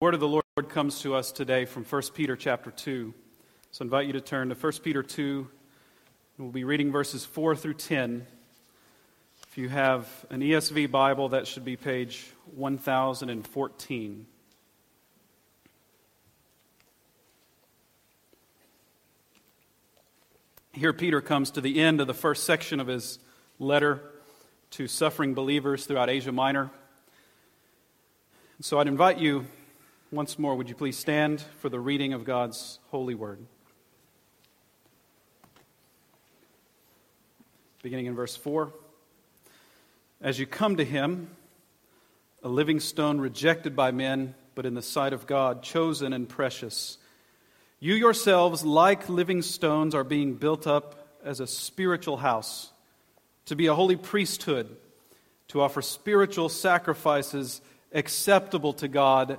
word of the Lord comes to us today from 1 Peter chapter 2. So I invite you to turn to 1 Peter 2. We'll be reading verses 4 through 10. If you have an ESV Bible, that should be page 1014. Here, Peter comes to the end of the first section of his letter to suffering believers throughout Asia Minor. So I'd invite you once more, would you please stand for the reading of God's holy word? Beginning in verse 4. As you come to him, a living stone rejected by men, but in the sight of God, chosen and precious, you yourselves, like living stones, are being built up as a spiritual house, to be a holy priesthood, to offer spiritual sacrifices acceptable to God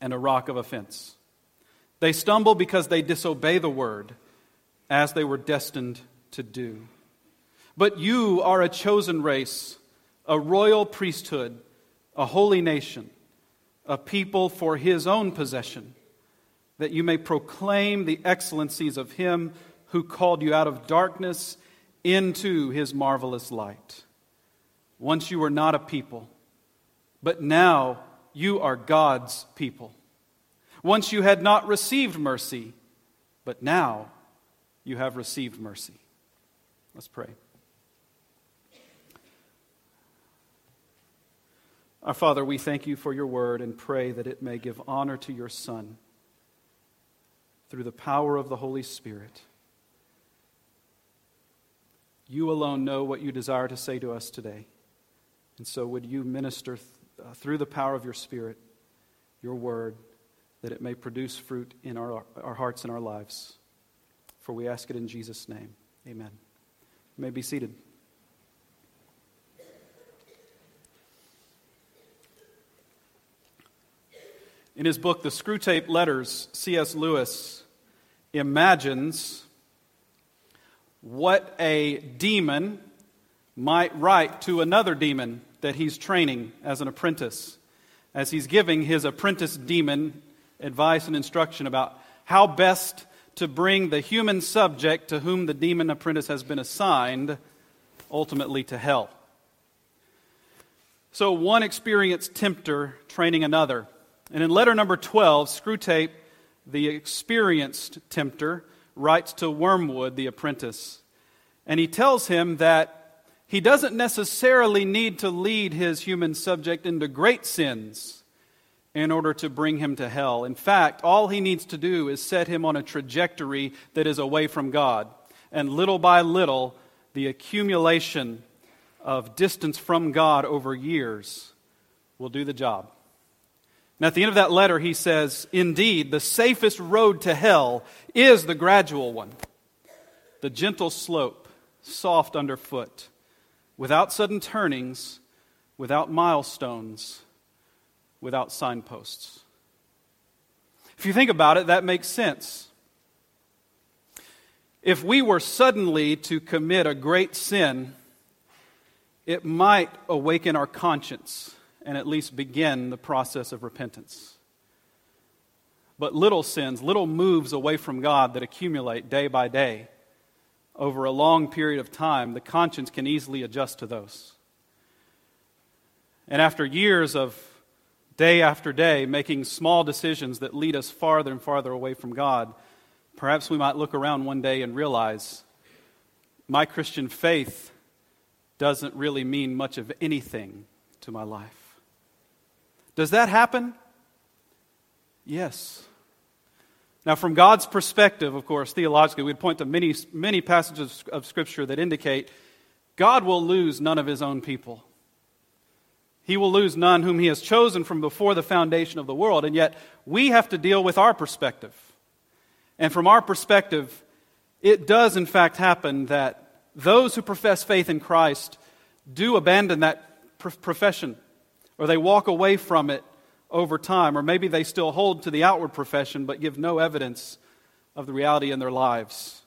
and a rock of offense. They stumble because they disobey the word as they were destined to do. But you are a chosen race, a royal priesthood, a holy nation, a people for his own possession, that you may proclaim the excellencies of him who called you out of darkness into his marvelous light. Once you were not a people, but now you are God's people. Once you had not received mercy, but now you have received mercy. Let's pray. Our Father, we thank you for your word and pray that it may give honor to your Son through the power of the Holy Spirit. You alone know what you desire to say to us today. And so, would you minister uh, through the power of your Spirit, your word, that it may produce fruit in our, our hearts and our lives. For we ask it in Jesus' name. Amen. You may be seated. In his book, The Screwtape Letters, C.S. Lewis imagines what a demon might write to another demon that he's training as an apprentice, as he's giving his apprentice demon advice and instruction about how best to bring the human subject to whom the demon apprentice has been assigned ultimately to hell. So, one experienced tempter training another. And in letter number 12, Screwtape, the experienced tempter, writes to Wormwood, the apprentice. And he tells him that he doesn't necessarily need to lead his human subject into great sins in order to bring him to hell. In fact, all he needs to do is set him on a trajectory that is away from God. And little by little, the accumulation of distance from God over years will do the job. Now, at the end of that letter, he says, Indeed, the safest road to hell is the gradual one, the gentle slope, soft underfoot without sudden turnings, without milestones, without signposts. If you think about it, that makes sense. If we were suddenly to commit a great sin, it might awaken our conscience and at least begin the process of repentance. But little sins, little moves away from God that accumulate day by day, over a long period of time, the conscience can easily adjust to those. And after years of day after day making small decisions that lead us farther and farther away from God, perhaps we might look around one day and realize my Christian faith doesn't really mean much of anything to my life. Does that happen? Yes. Now, from God's perspective, of course, theologically, we'd point to many, many passages of Scripture that indicate God will lose none of his own people. He will lose none whom he has chosen from before the foundation of the world. And yet, we have to deal with our perspective. And from our perspective, it does in fact happen that those who profess faith in Christ do abandon that profession, or they walk away from it over time, or maybe they still hold to the outward profession but give no evidence of the reality in their lives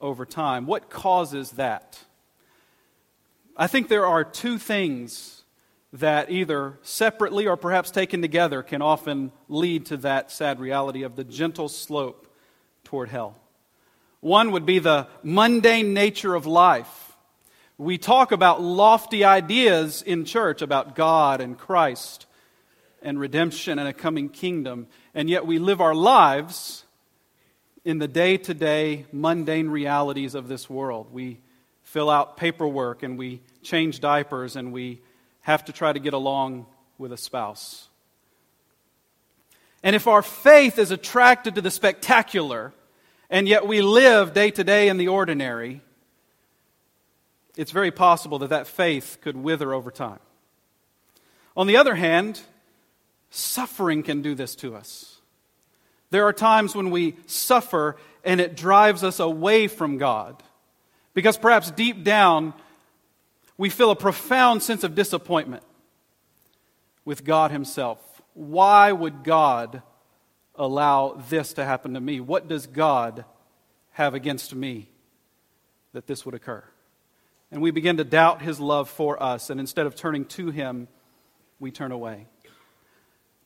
over time. What causes that? I think there are two things that either separately or perhaps taken together can often lead to that sad reality of the gentle slope toward hell. One would be the mundane nature of life. We talk about lofty ideas in church about God and Christ and redemption and a coming kingdom, and yet we live our lives in the day to day mundane realities of this world. We fill out paperwork and we change diapers and we have to try to get along with a spouse. And if our faith is attracted to the spectacular, and yet we live day to day in the ordinary, it's very possible that that faith could wither over time. On the other hand, suffering can do this to us. There are times when we suffer and it drives us away from God. Because perhaps deep down, we feel a profound sense of disappointment with God Himself. Why would God allow this to happen to me? What does God have against me that this would occur? And we begin to doubt his love for us, and instead of turning to him, we turn away.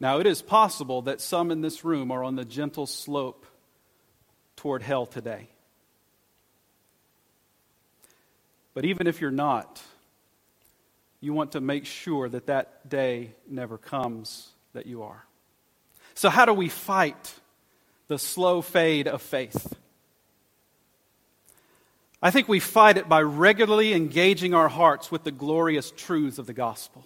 Now, it is possible that some in this room are on the gentle slope toward hell today. But even if you're not, you want to make sure that that day never comes that you are. So, how do we fight the slow fade of faith? I think we fight it by regularly engaging our hearts with the glorious truths of the gospel.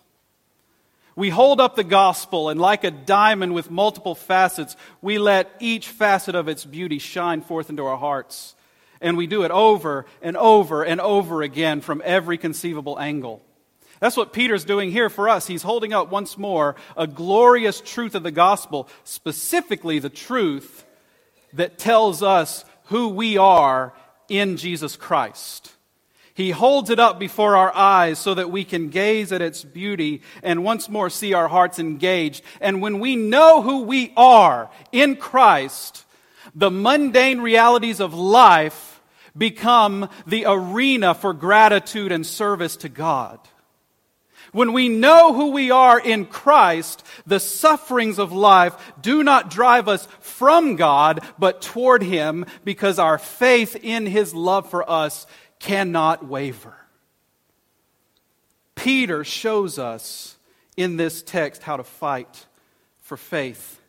We hold up the gospel, and like a diamond with multiple facets, we let each facet of its beauty shine forth into our hearts. And we do it over and over and over again from every conceivable angle. That's what Peter's doing here for us. He's holding up once more a glorious truth of the gospel, specifically the truth that tells us who we are in Jesus Christ. He holds it up before our eyes so that we can gaze at its beauty and once more see our hearts engaged. And when we know who we are in Christ, the mundane realities of life become the arena for gratitude and service to God. When we know who we are in Christ, the sufferings of life do not drive us from God, but toward Him, because our faith in His love for us cannot waver. Peter shows us in this text how to fight for faith.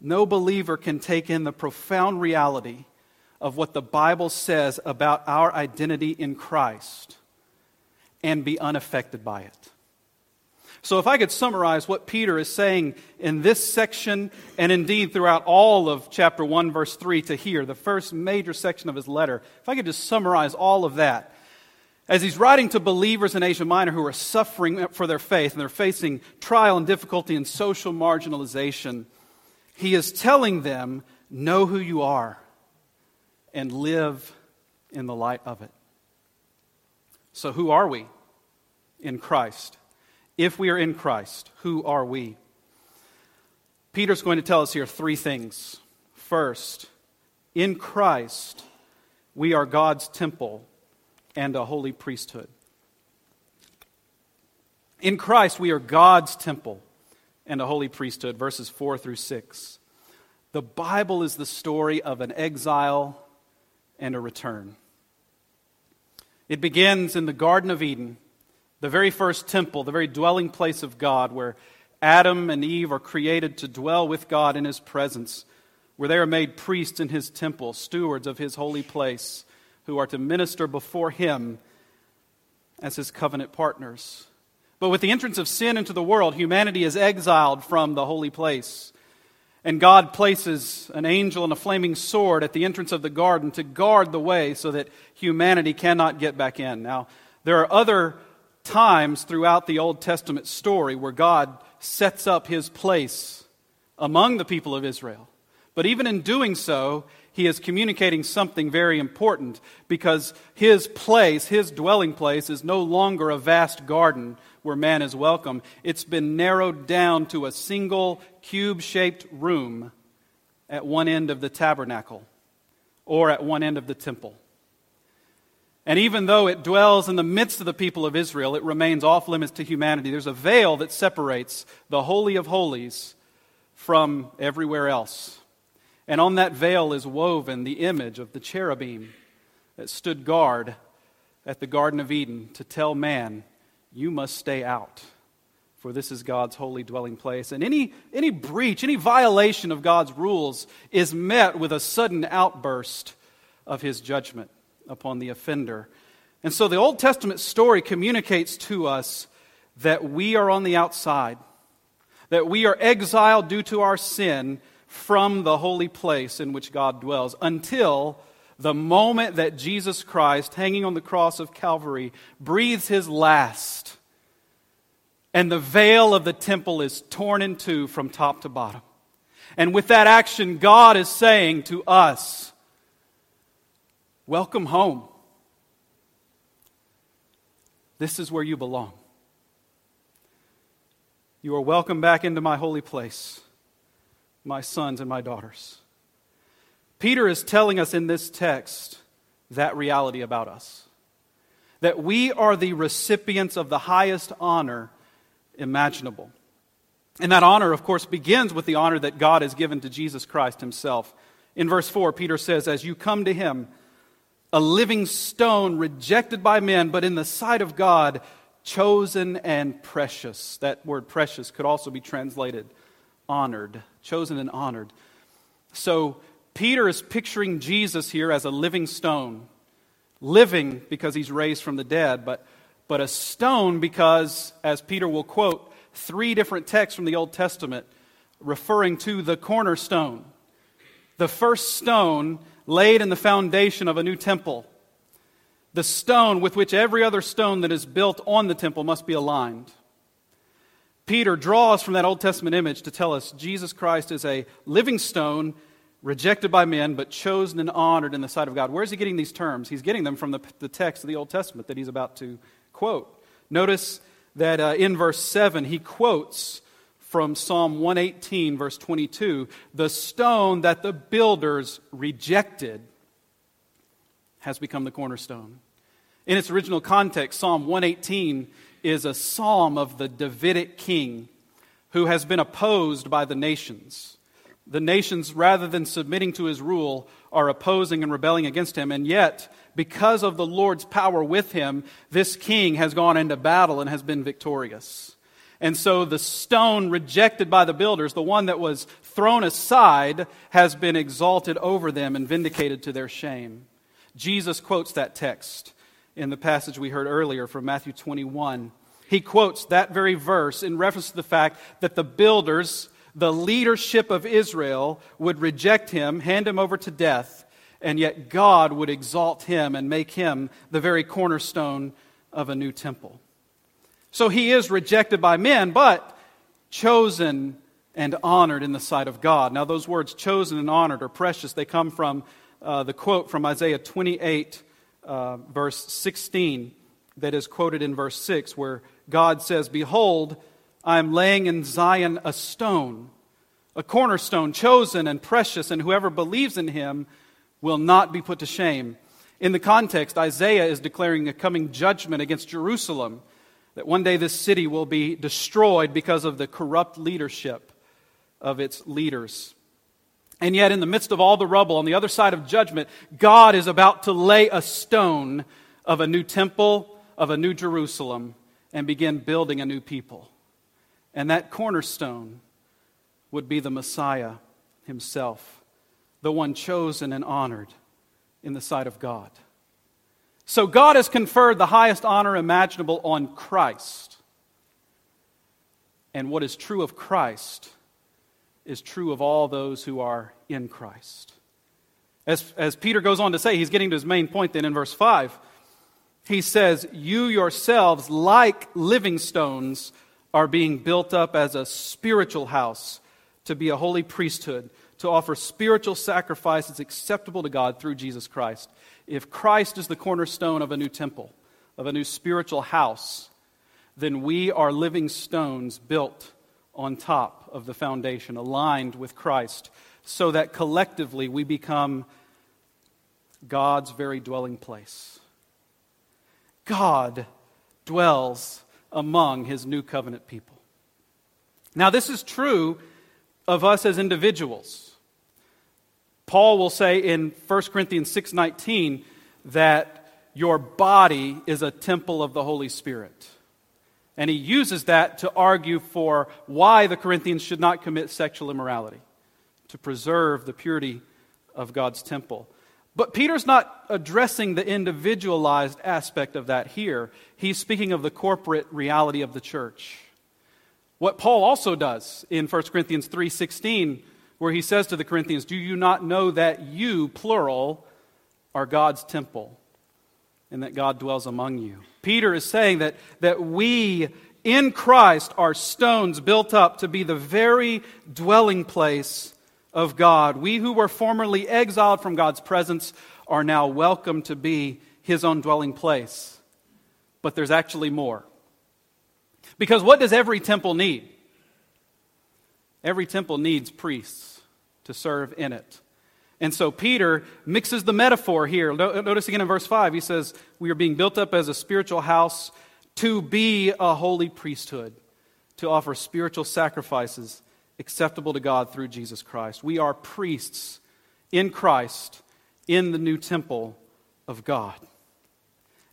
No believer can take in the profound reality of what the Bible says about our identity in Christ and be unaffected by it. So, if I could summarize what Peter is saying in this section, and indeed throughout all of chapter 1, verse 3 to here, the first major section of his letter, if I could just summarize all of that, as he's writing to believers in Asia Minor who are suffering for their faith and they're facing trial and difficulty and social marginalization, he is telling them, Know who you are and live in the light of it. So, who are we in Christ? If we are in Christ, who are we? Peter's going to tell us here three things. First, in Christ, we are God's temple and a holy priesthood. In Christ, we are God's temple and a holy priesthood, verses 4 through 6. The Bible is the story of an exile and a return. It begins in the Garden of Eden, the very first temple, the very dwelling place of God, where Adam and Eve are created to dwell with God in His presence, where they are made priests in His temple, stewards of His holy place, who are to minister before Him as His covenant partners. But with the entrance of sin into the world, humanity is exiled from the holy place. And God places an angel and a flaming sword at the entrance of the garden to guard the way so that humanity cannot get back in. Now, there are other times throughout the Old Testament story where God sets up his place among the people of Israel. But even in doing so, he is communicating something very important because his place, his dwelling place, is no longer a vast garden where man is welcome. It's been narrowed down to a single cube shaped room at one end of the tabernacle or at one end of the temple. And even though it dwells in the midst of the people of Israel, it remains off limits to humanity. There's a veil that separates the Holy of Holies from everywhere else. And on that veil is woven the image of the cherubim that stood guard at the Garden of Eden to tell man, You must stay out, for this is God's holy dwelling place. And any, any breach, any violation of God's rules is met with a sudden outburst of his judgment upon the offender. And so the Old Testament story communicates to us that we are on the outside, that we are exiled due to our sin from the holy place in which God dwells until the moment that Jesus Christ, hanging on the cross of Calvary, breathes his last and the veil of the temple is torn in two from top to bottom. And with that action, God is saying to us, Welcome home. This is where you belong. You are welcome back into my holy place, my sons and my daughters. Peter is telling us in this text that reality about us that we are the recipients of the highest honor imaginable. And that honor, of course, begins with the honor that God has given to Jesus Christ himself. In verse 4, Peter says, As you come to him, a living stone rejected by men, but in the sight of God, chosen and precious. That word precious could also be translated honored, chosen and honored. So Peter is picturing Jesus here as a living stone, living because he's raised from the dead, but, but a stone because, as Peter will quote, three different texts from the Old Testament referring to the cornerstone. The first stone laid in the foundation of a new temple. The stone with which every other stone that is built on the temple must be aligned. Peter draws from that Old Testament image to tell us Jesus Christ is a living stone rejected by men, but chosen and honored in the sight of God. Where is he getting these terms? He's getting them from the, the text of the Old Testament that he's about to quote. Notice that uh, in verse 7, he quotes from Psalm 118, verse 22 the stone that the builders rejected has become the cornerstone. In its original context, Psalm 118 is a psalm of the Davidic king who has been opposed by the nations. The nations, rather than submitting to his rule, are opposing and rebelling against him. And yet, because of the Lord's power with him, this king has gone into battle and has been victorious. And so the stone rejected by the builders, the one that was thrown aside, has been exalted over them and vindicated to their shame. Jesus quotes that text in the passage we heard earlier from Matthew 21. He quotes that very verse in reference to the fact that the builders, the leadership of Israel, would reject him, hand him over to death, and yet God would exalt him and make him the very cornerstone of a new temple. So he is rejected by men, but chosen and honored in the sight of God. Now, those words, chosen and honored, are precious. They come from uh, the quote from Isaiah 28, uh, verse 16, that is quoted in verse 6, where God says, Behold, I am laying in Zion a stone, a cornerstone, chosen and precious, and whoever believes in him will not be put to shame. In the context, Isaiah is declaring a coming judgment against Jerusalem that one day this city will be destroyed because of the corrupt leadership of its leaders. And yet, in the midst of all the rubble, on the other side of judgment, God is about to lay a stone of a new temple, of a new Jerusalem, and begin building a new people. And that cornerstone would be the Messiah himself, the one chosen and honored in the sight of God. So God has conferred the highest honor imaginable on Christ. And what is true of Christ is true of all those who are in Christ. As, as Peter goes on to say, he's getting to his main point then in verse 5. he says, You yourselves, like living stones, are being built up as a spiritual house to be a holy priesthood, to offer spiritual sacrifices acceptable to God through Jesus Christ. If Christ is the cornerstone of a new temple, of a new spiritual house, then we are living stones built on top of the foundation, aligned with Christ, so that collectively we become God's very dwelling place. God dwells among his new covenant people. Now, this is true of us as individuals. Paul will say in 1 Corinthians 6:19 that your body is a temple of the Holy Spirit. And he uses that to argue for why the Corinthians should not commit sexual immorality, to preserve the purity of God's temple. But Peter's not addressing the individualized aspect of that here. He's speaking of the corporate reality of the church. What Paul also does in 1 Corinthians 3:16 where he says to the Corinthians, "Do you not know that you plural are God's temple and that God dwells among you?" Peter is saying that that we in Christ are stones built up to be the very dwelling place of God. We who were formerly exiled from God's presence are now welcome to be his own dwelling place. But there's actually more. Because what does every temple need? Every temple needs priests to serve in it. And so Peter mixes the metaphor here. Notice again in verse 5, he says, We are being built up as a spiritual house to be a holy priesthood, to offer spiritual sacrifices acceptable to God through Jesus Christ. We are priests in Christ in the new temple of God.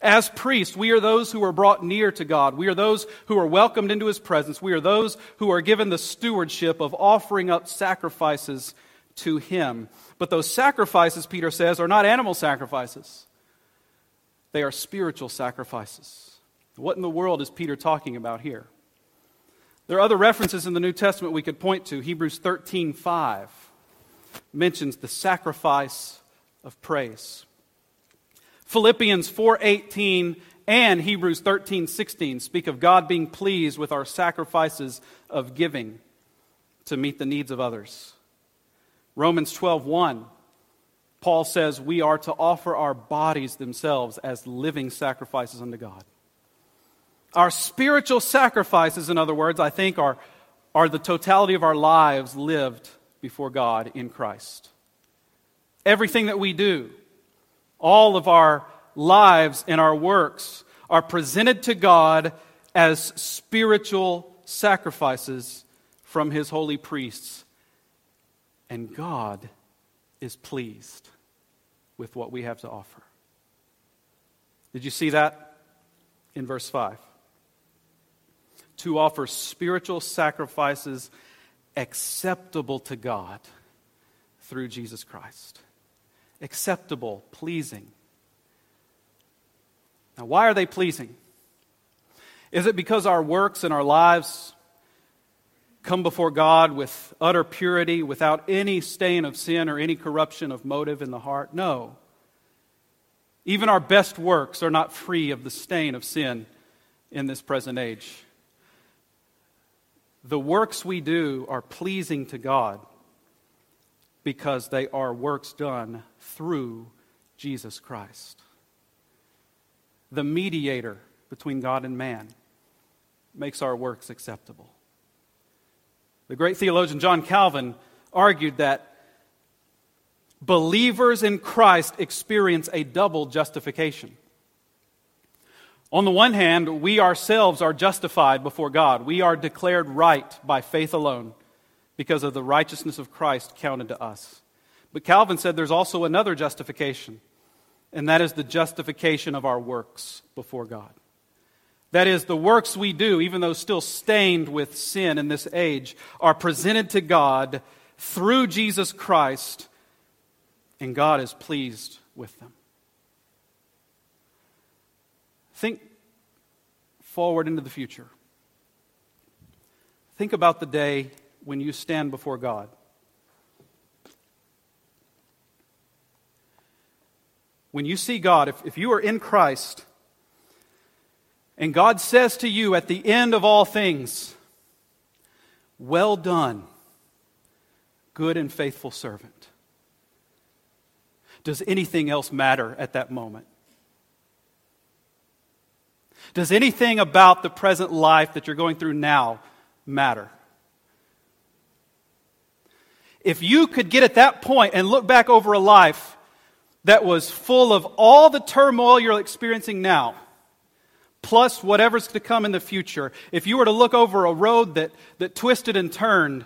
As priests, we are those who are brought near to God. We are those who are welcomed into his presence. We are those who are given the stewardship of offering up sacrifices to him. But those sacrifices, Peter says, are not animal sacrifices, they are spiritual sacrifices. What in the world is Peter talking about here? There are other references in the New Testament we could point to. Hebrews 13 5 mentions the sacrifice of praise. Philippians 4:18 and Hebrews 13:16 speak of God being pleased with our sacrifices of giving to meet the needs of others. Romans 12:1 Paul says we are to offer our bodies themselves as living sacrifices unto God. Our spiritual sacrifices, in other words, I think, are, are the totality of our lives lived before God in Christ. Everything that we do, all of our lives and our works are presented to God as spiritual sacrifices from His holy priests. And God is pleased with what we have to offer. Did you see that in verse 5? to offer spiritual sacrifices acceptable to God through Jesus Christ. Acceptable, pleasing. Now, why are they pleasing? Is it because our works and our lives come before God with utter purity, without any stain of sin or any corruption of motive in the heart? No. Even our best works are not free of the stain of sin in this present age the works we do are pleasing to God because they are works done through Jesus Christ. The mediator between God and man makes our works acceptable. The great theologian John Calvin argued that believers in Christ experience a double justification. On the one hand, we ourselves are justified before God. We are declared right by faith alone because of the righteousness of Christ counted to us. But Calvin said there's also another justification, and that is the justification of our works before God. That is, the works we do, even though still stained with sin in this age, are presented to God through Jesus Christ, and God is pleased with them. Think forward into the future. Think about the day when you stand before God. When you see God, if, if you are in Christ, And God says to you at the end of all things, Well done, good and faithful servant. Does anything else matter at that moment? Does anything about the present life that you're going through now matter? If you could get at that point and look back over a life that was full of all the turmoil you're experiencing now, plus whatever's to come in the future, if you were to look over a road that, that twisted and turned,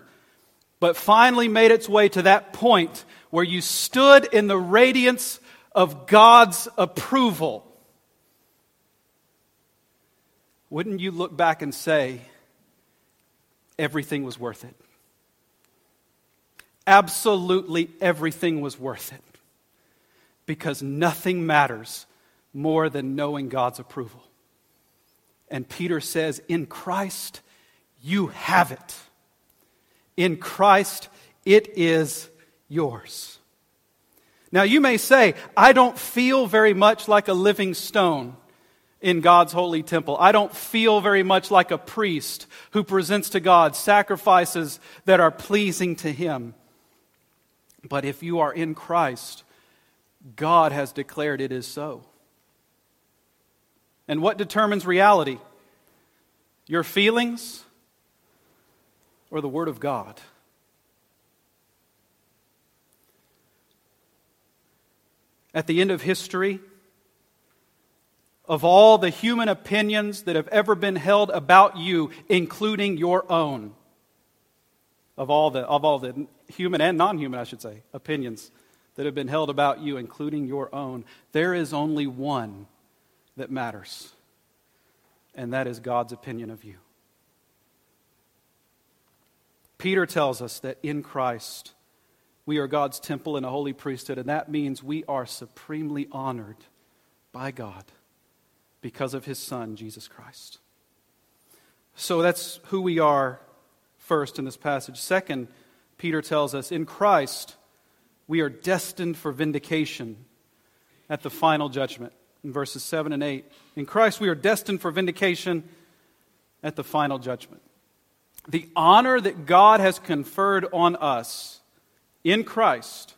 but finally made its way to that point where you stood in the radiance of God's approval, wouldn't you look back and say, everything was worth it? Absolutely everything was worth it. Because nothing matters more than knowing God's approval. And Peter says, In Christ, you have it. In Christ, it is yours. Now, you may say, I don't feel very much like a living stone in God's holy temple. I don't feel very much like a priest who presents to God sacrifices that are pleasing to Him. But if you are in Christ, God has declared it is so. And what determines reality? Your feelings or the Word of God? At the end of history, of all the human opinions that have ever been held about you, including your own. Of all the, of all the human and non human, I should say, opinions that have been held about you, including your own, there is only one that matters, and that is God's opinion of you. Peter tells us that in Christ, we are God's temple and a holy priesthood, and that means we are supremely honored by God because of his Son, Jesus Christ. So that's who we are first in this passage. Second, Peter tells us in Christ, we are destined for vindication at the final judgment in verses 7 and 8. In Christ, we are destined for vindication at the final judgment. The honor that God has conferred on us in Christ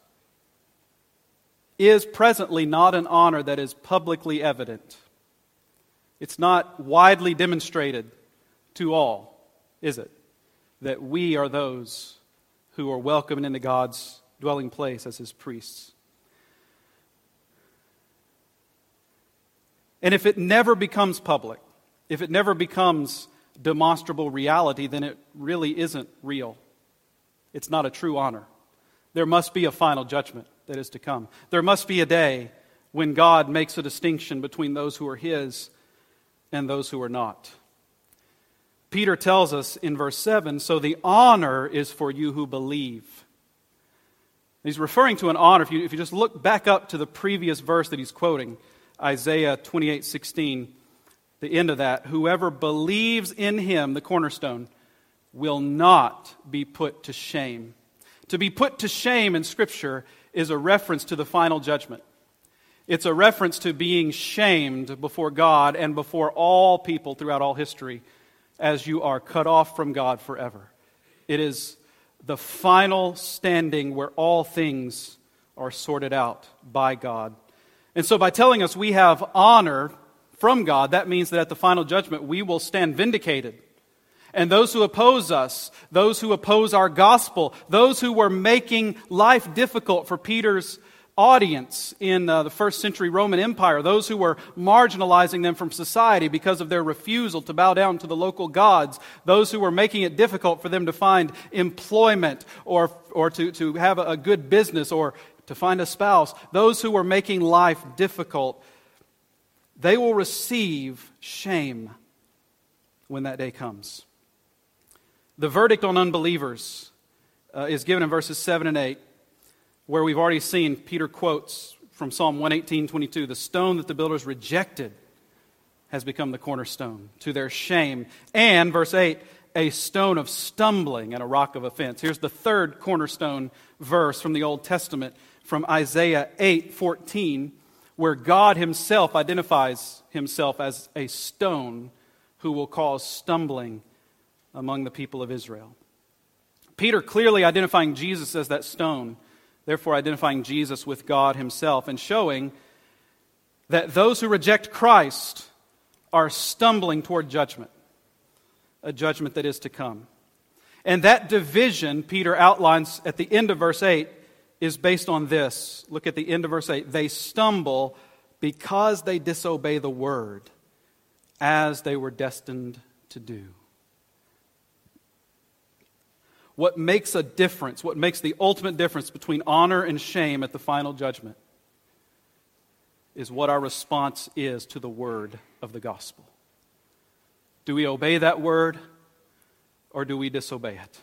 is presently not an honor that is publicly evident. It's not widely demonstrated to all, is it? That we are those who are welcomed into God's dwelling place as his priests. And if it never becomes public, if it never becomes demonstrable reality, then it really isn't real. It's not a true honor. There must be a final judgment that is to come. There must be a day when God makes a distinction between those who are His and those who are not. Peter tells us in verse 7 so the honor is for you who believe. He's referring to an honor. If you, if you just look back up to the previous verse that he's quoting, Isaiah 28 16, the end of that, whoever believes in him, the cornerstone, will not be put to shame. To be put to shame in Scripture is a reference to the final judgment. It's a reference to being shamed before God and before all people throughout all history as you are cut off from God forever. It is the final standing where all things are sorted out by God. And so, by telling us we have honor from God, that means that at the final judgment we will stand vindicated. And those who oppose us, those who oppose our gospel, those who were making life difficult for Peter's audience in uh, the first century Roman Empire, those who were marginalizing them from society because of their refusal to bow down to the local gods, those who were making it difficult for them to find employment or, or to, to have a, a good business or to find a spouse, those who are making life difficult, they will receive shame when that day comes. The verdict on unbelievers uh, is given in verses 7 and 8 where we've already seen Peter quotes from Psalm 118 22 the stone that the builders rejected has become the cornerstone to their shame. And, verse 8, a stone of stumbling and a rock of offense. Here's the third cornerstone verse from the Old Testament from Isaiah 8 14, where God Himself identifies Himself as a stone who will cause stumbling among the people of Israel. Peter clearly identifying Jesus as that stone, therefore identifying Jesus with God Himself, and showing that those who reject Christ are stumbling toward judgment, a judgment that is to come. And that division, Peter outlines at the end of verse 8, is based on this. Look at the end of verse 8. They stumble because they disobey the word as they were destined to do. What makes a difference, what makes the ultimate difference between honor and shame at the final judgment, is what our response is to the word of the gospel. Do we obey that word or do we disobey it?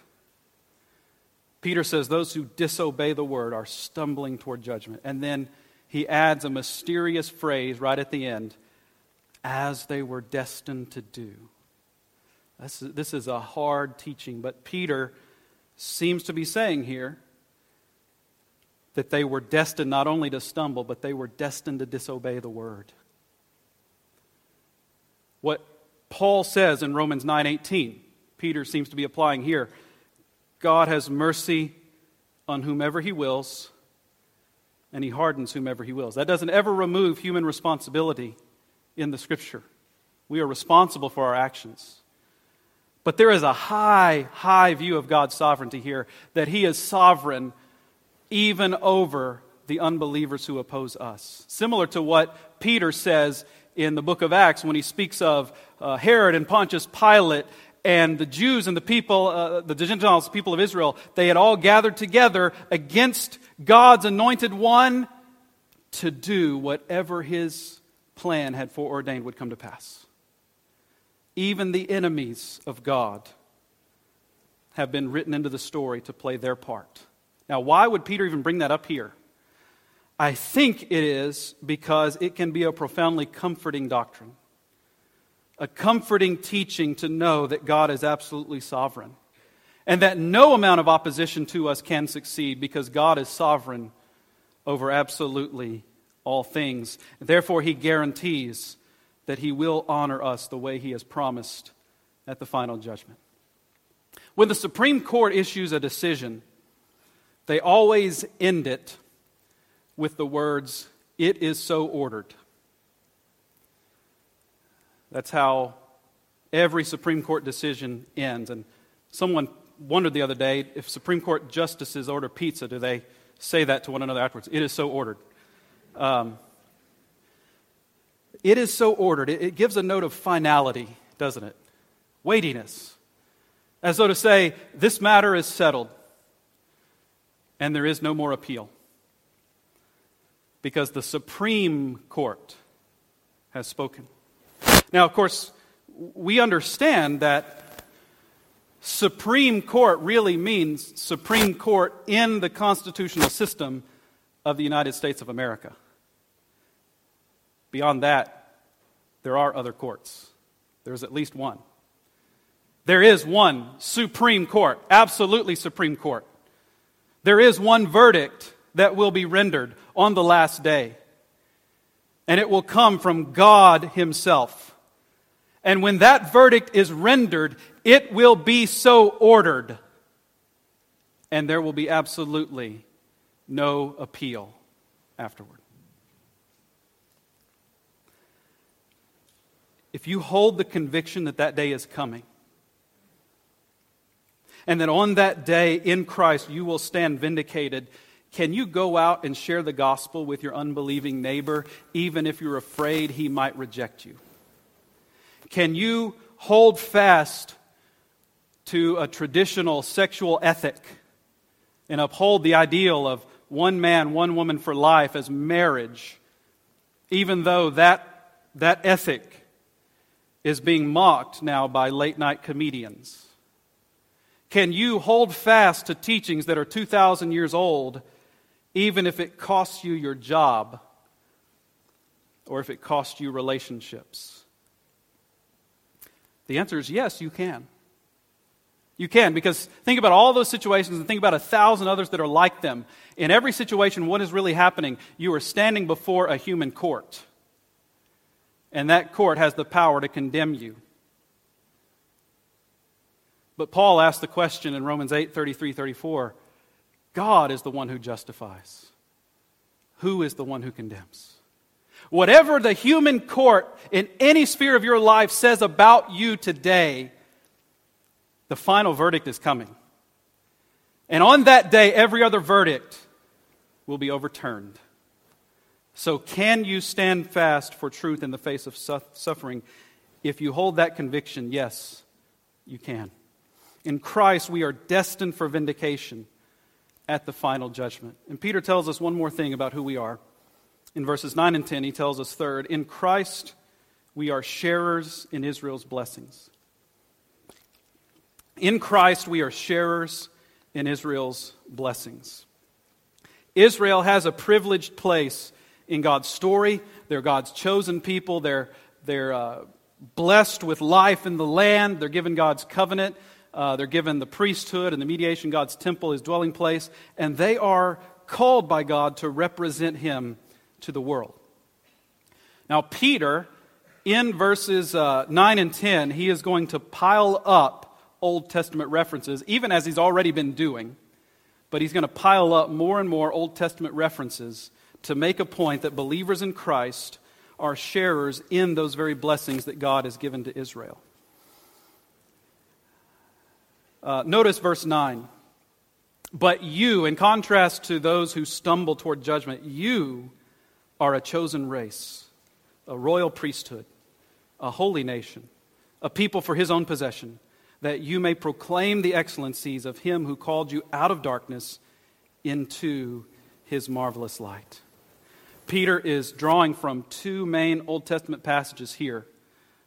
Peter says those who disobey the word are stumbling toward judgment. And then he adds a mysterious phrase right at the end as they were destined to do. This is, this is a hard teaching, but Peter seems to be saying here that they were destined not only to stumble, but they were destined to disobey the word. What Paul says in Romans 9:18, Peter seems to be applying here. God has mercy on whomever he wills, and he hardens whomever he wills. That doesn't ever remove human responsibility in the scripture. We are responsible for our actions. But there is a high, high view of God's sovereignty here that he is sovereign even over the unbelievers who oppose us. Similar to what Peter says in the book of Acts when he speaks of uh, Herod and Pontius Pilate and the Jews and the people, uh, the Gentiles, people of Israel, they had all gathered together against God's anointed one to do whatever his plan had foreordained would come to pass. Even the enemies of God have been written into the story to play their part. Now, why would Peter even bring that up here? I think it is because it can be a profoundly comforting doctrine, a comforting teaching to know that God is absolutely sovereign and that no amount of opposition to us can succeed because God is sovereign over absolutely all things. Therefore, he guarantees that he will honor us the way he has promised at the final judgment. When the Supreme Court issues a decision, they always end it with the words, It is so ordered. That's how every Supreme Court decision ends. And someone wondered the other day if Supreme Court justices order pizza, do they say that to one another afterwards? It is so ordered. Um, it is so ordered. It, it gives a note of finality, doesn't it? Weightiness. As though to say, this matter is settled and there is no more appeal. Because the Supreme Court has spoken. Now, of course, we understand that Supreme Court really means Supreme Court in the constitutional system of the United States of America. Beyond that, there are other courts. There's at least one. There is one Supreme Court, absolutely Supreme Court. There is one verdict that will be rendered on the last day, and it will come from God Himself. And when that verdict is rendered, it will be so ordered, and there will be absolutely no appeal afterward. If you hold the conviction that that day is coming, and that on that day in Christ you will stand vindicated. Can you go out and share the gospel with your unbelieving neighbor, even if you're afraid he might reject you? Can you hold fast to a traditional sexual ethic and uphold the ideal of one man, one woman for life as marriage, even though that, that ethic is being mocked now by late night comedians? Can you hold fast to teachings that are 2,000 years old, even if it costs you your job or if it costs you relationships? The answer is yes, you can. You can, because think about all those situations and think about a thousand others that are like them. In every situation, what is really happening? You are standing before a human court. And that court has the power to condemn you. But Paul asked the question in Romans 8 33 34 God is the one who justifies. Who is the one who condemns? Whatever the human court in any sphere of your life says about you today, the final verdict is coming. And on that day, every other verdict will be overturned. So, can you stand fast for truth in the face of suffering? If you hold that conviction, yes, you can. In Christ, we are destined for vindication at the final judgment. And Peter tells us one more thing about who we are. In verses 9 and 10, he tells us third, in Christ, we are sharers in Israel's blessings. In Christ, we are sharers in Israel's blessings. Israel has a privileged place in God's story. They're God's chosen people. They're, they're uh, blessed with life in the land. They're given God's covenant. Uh, they're given the priesthood and the mediation, God's temple, his dwelling place. And they are called by God to represent him to the world. Now, Peter, in verses uh, 9 and 10, he is going to pile up Old Testament references, even as he's already been doing. But he's going to pile up more and more Old Testament references to make a point that believers in Christ are sharers in those very blessings that God has given to Israel. Uh, notice verse 9. But you, in contrast to those who stumble toward judgment, you are a chosen race, a royal priesthood, a holy nation, a people for his own possession that you may proclaim the excellencies of him who called you out of darkness into his marvelous light. Peter is drawing from two main Old Testament passages here.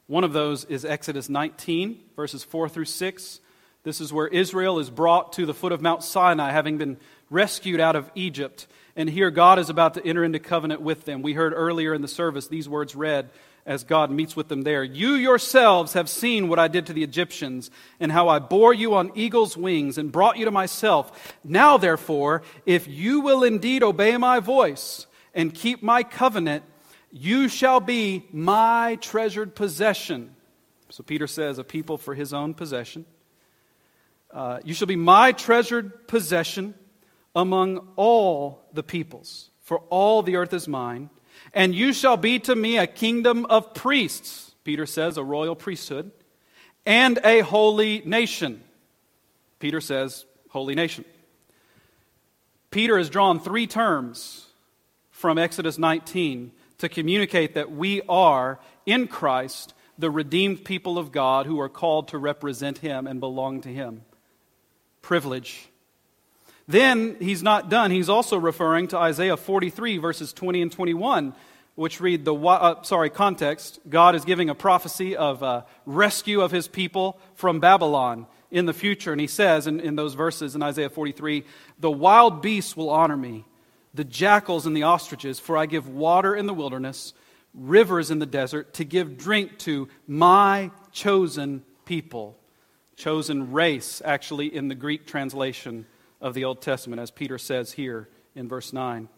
One of those is Exodus 19, verses 4 through 6. This is where Israel is brought to the foot of Mount Sinai, having been rescued out of Egypt. And here God is about to enter into covenant with them. We heard earlier in the service these words read as God meets with them there. You yourselves have seen what I did to the Egyptians, and how I bore you on eagle's wings and brought you to myself. Now, therefore, if you will indeed obey my voice and keep my covenant, you shall be my treasured possession. So Peter says, a people for his own possession. Uh, you shall be my treasured possession among all the peoples, for all the earth is mine. And you shall be to me a kingdom of priests, Peter says, a royal priesthood, and a holy nation. Peter says, holy nation. Peter has drawn three terms from Exodus 19 to communicate that we are in Christ the redeemed people of God who are called to represent Him and belong to Him. Privilege. Then he's not done. He's also referring to Isaiah 43, verses 20 and 21, which read the, uh, sorry, context. God is giving a prophecy of uh, rescue of his people from Babylon in the future. And he says in, in those verses in Isaiah 43, The wild beasts will honor me, the jackals and the ostriches, for I give water in the wilderness, rivers in the desert, to give drink to my chosen people. Chosen race, actually, in the Greek translation of the Old Testament, as Peter says here in verse 9.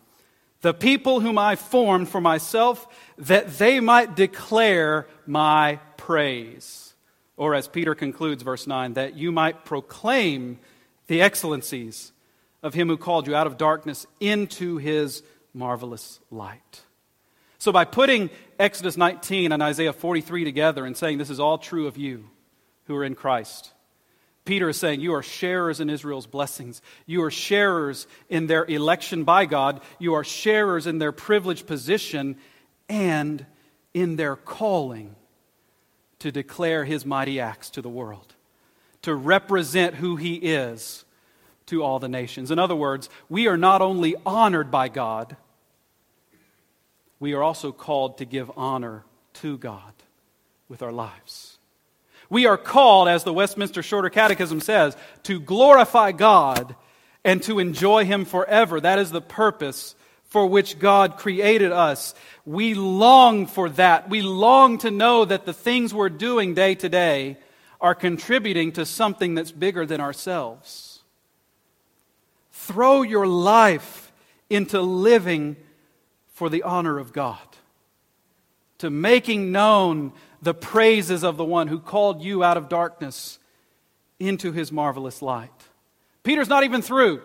The people whom I formed for myself, that they might declare my praise. Or as Peter concludes, verse 9, that you might proclaim the excellencies of him who called you out of darkness into his marvelous light. So, by putting Exodus 19 and Isaiah 43 together and saying this is all true of you who are in Christ, Peter is saying, You are sharers in Israel's blessings. You are sharers in their election by God. You are sharers in their privileged position and in their calling to declare his mighty acts to the world, to represent who he is to all the nations. In other words, we are not only honored by God, we are also called to give honor to God with our lives. We are called, as the Westminster Shorter Catechism says, to glorify God and to enjoy Him forever. That is the purpose for which God created us. We long for that. We long to know that the things we're doing day to day are contributing to something that's bigger than ourselves. Throw your life into living for the honor of God, to making known the praises of the one who called you out of darkness into his marvelous light. Peter's not even through.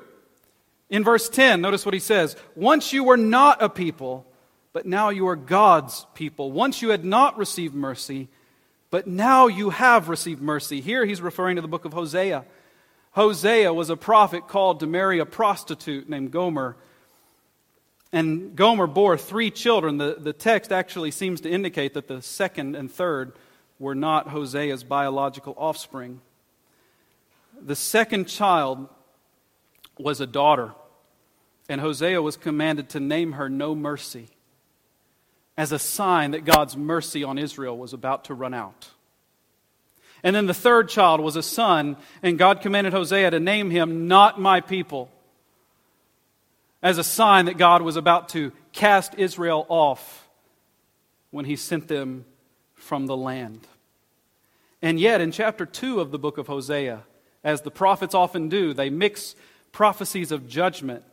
In verse 10, notice what he says Once you were not a people, but now you are God's people. Once you had not received mercy, but now you have received mercy. Here he's referring to the book of Hosea. Hosea was a prophet called to marry a prostitute named Gomer. And Gomer bore three children. The, the text actually seems to indicate that the second and third were not Hosea's biological offspring. The second child was a daughter, and Hosea was commanded to name her No Mercy as a sign that God's mercy on Israel was about to run out. And then the third child was a son, and God commanded Hosea to name him Not My People, as a sign that God was about to cast Israel off when he sent them from the land. And yet, in chapter 2 of the book of Hosea, as the prophets often do, they mix prophecies of judgment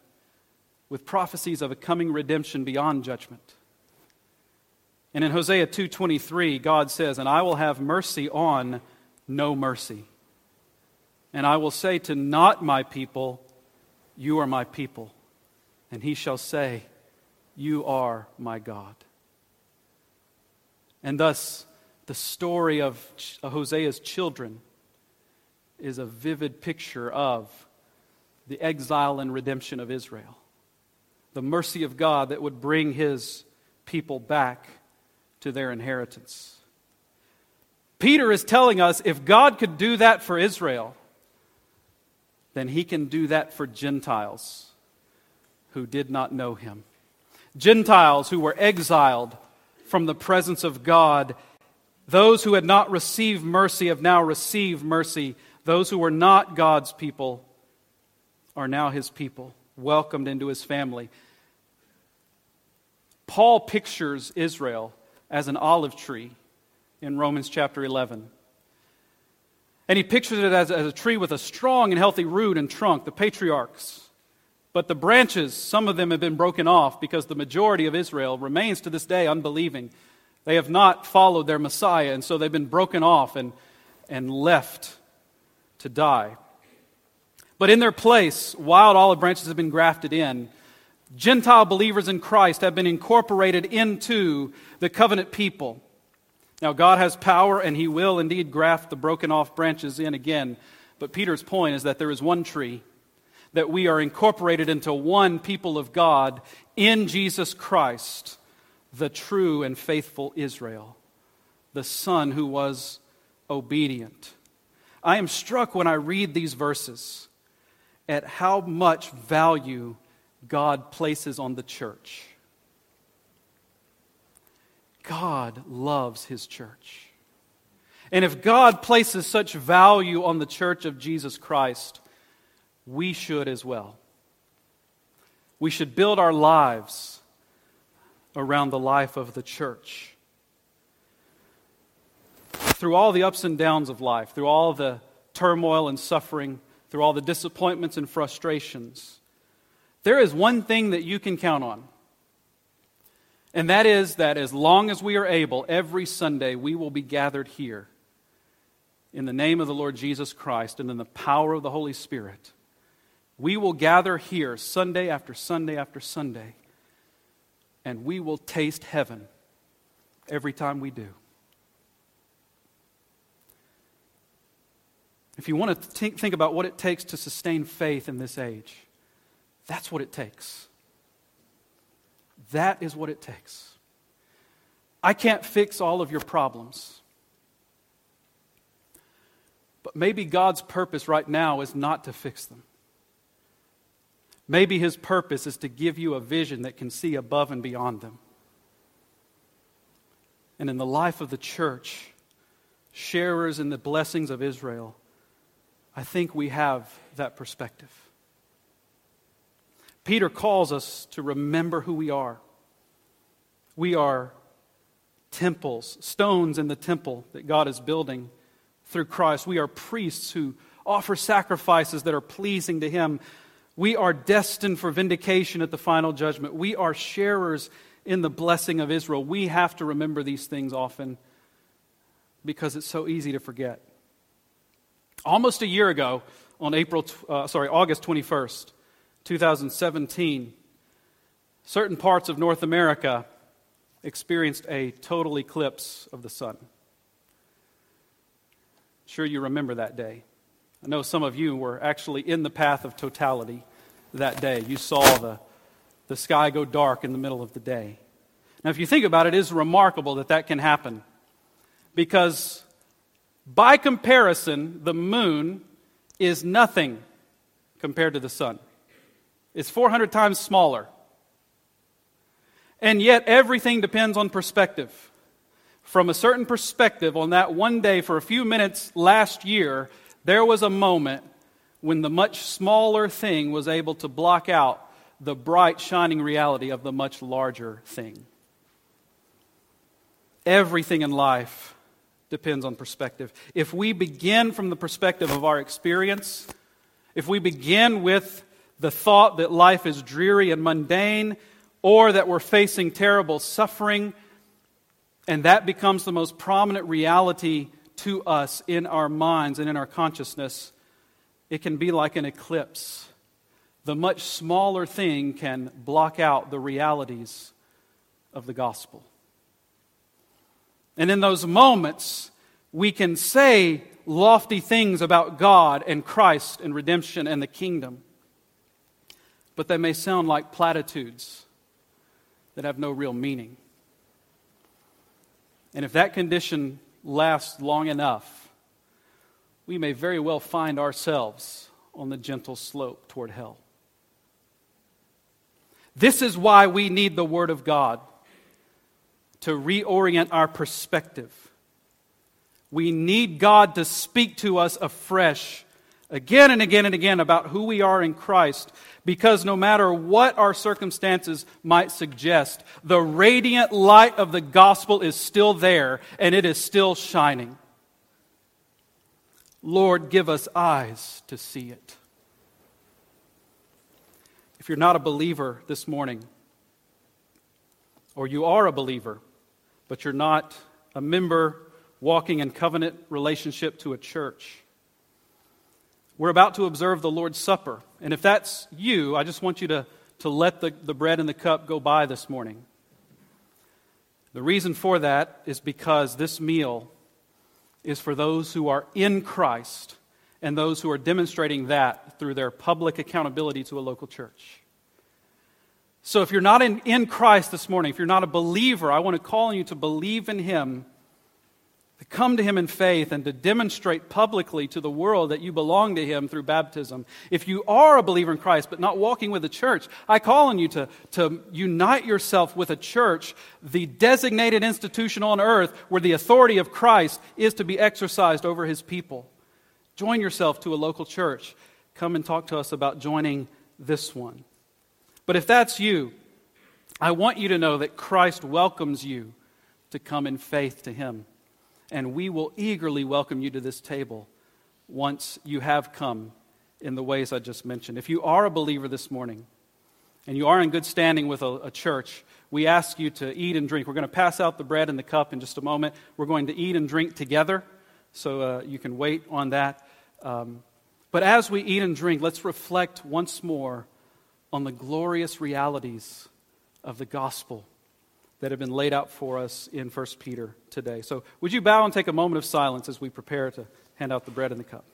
with prophecies of a coming redemption beyond judgment. And in Hosea 2:23, God says, "And I will have mercy on no mercy. And I will say to not my people, you are my people. And he shall say, you are my God." And thus the story of Hosea's children is a vivid picture of the exile and redemption of Israel. The mercy of God that would bring his people back to their inheritance. Peter is telling us if God could do that for Israel, then he can do that for Gentiles who did not know him. Gentiles who were exiled from the presence of God. Those who had not received mercy have now received mercy. Those who were not God's people are now his people, welcomed into his family. Paul pictures Israel as an olive tree in Romans chapter 11. And he pictures it as, as a tree with a strong and healthy root and trunk, the patriarchs. But the branches, some of them have been broken off because the majority of Israel remains to this day unbelieving. They have not followed their Messiah, and so they've been broken off and, and left to die. But in their place, wild olive branches have been grafted in Gentile believers in Christ have been incorporated into the covenant people. Now, God has power, and He will indeed graft the broken off branches in again. But Peter's point is that there is one tree, that we are incorporated into one people of God in Jesus Christ, the true and faithful Israel, the Son who was obedient. I am struck when I read these verses at how much value God places on the church. God loves his church. And if God places such value on the church of Jesus Christ, we should as well. We should build our lives around the life of the church. Through all the ups and downs of life, through all the turmoil and suffering, through all the disappointments and frustrations, there is one thing that you can count on. And that is that as long as we are able, every Sunday we will be gathered here in the name of the Lord Jesus Christ and in the power of the Holy Spirit. We will gather here Sunday after Sunday after Sunday, and we will taste heaven every time we do. If you want to think about what it takes to sustain faith in this age, that's what it takes. That is what it takes. I can't fix all of your problems. But maybe God's purpose right now is not to fix them. Maybe His purpose is to give you a vision that can see above and beyond them. And in the life of the church, sharers in the blessings of Israel, I think we have that perspective. Peter calls us to remember who we are. We are temples, stones in the temple that God is building through Christ. We are priests who offer sacrifices that are pleasing to Him. We are destined for vindication at the final judgment. We are sharers in the blessing of Israel. We have to remember these things often because it's so easy to forget. Almost a year ago, on April, uh, sorry, August 21st, 2017, certain parts of North America experienced a total eclipse of the sun. Sure, you remember that day. I know some of you were actually in the path of totality that day. You saw the, the sky go dark in the middle of the day. Now, if you think about it, it is remarkable that that can happen because, by comparison, the moon is nothing compared to the sun. It's 400 times smaller. And yet, everything depends on perspective. From a certain perspective, on that one day for a few minutes last year, there was a moment when the much smaller thing was able to block out the bright, shining reality of the much larger thing. Everything in life depends on perspective. If we begin from the perspective of our experience, if we begin with the thought that life is dreary and mundane, or that we're facing terrible suffering, and that becomes the most prominent reality to us in our minds and in our consciousness, it can be like an eclipse. The much smaller thing can block out the realities of the gospel. And in those moments, we can say lofty things about God and Christ and redemption and the kingdom, but they may sound like platitudes that have no real meaning. And if that condition lasts long enough, we may very well find ourselves on the gentle slope toward hell. This is why we need the Word of God to reorient our perspective. We need God to speak to us afresh again and again and again about who we are in Christ because no matter what our circumstances might suggest, the radiant light of the gospel is still there and it is still shining. Lord, give us eyes to see it. If you're not a believer this morning, or you are a believer, but you're not a member walking in covenant relationship to a church, we're about to observe the Lord's Supper. And if that's you, I just want you to, to let the, the bread and the cup go by this morning. The reason for that is because this meal is for those who are in Christ and those who are demonstrating that through their public accountability to a local church. So if you're not in, in Christ this morning, if you're not a believer, I want to call on you to believe in Him to come to Him in faith and to demonstrate publicly to the world that you belong to Him through baptism. If you are a believer in Christ but not walking with the church, I call on you to, to unite yourself with a church, the designated institution on earth where the authority of Christ is to be exercised over His people. Join yourself to a local church. Come and talk to us about joining this one. But if that's you, I want you to know that Christ welcomes you to come in faith to Him and we will eagerly welcome you to this table once you have come in the ways I just mentioned. If you are a believer this morning and you are in good standing with a, a, church, we ask you to eat and drink. We're going to pass out the bread and the cup in just a moment. We're going to eat and drink together, so uh, you can wait on that. Um, but as we eat and drink, let's reflect once more on the glorious realities of the gospel that have been laid out for us in 1 Peter today. So, would you bow and take a moment of silence as we prepare to hand out the bread and the cup?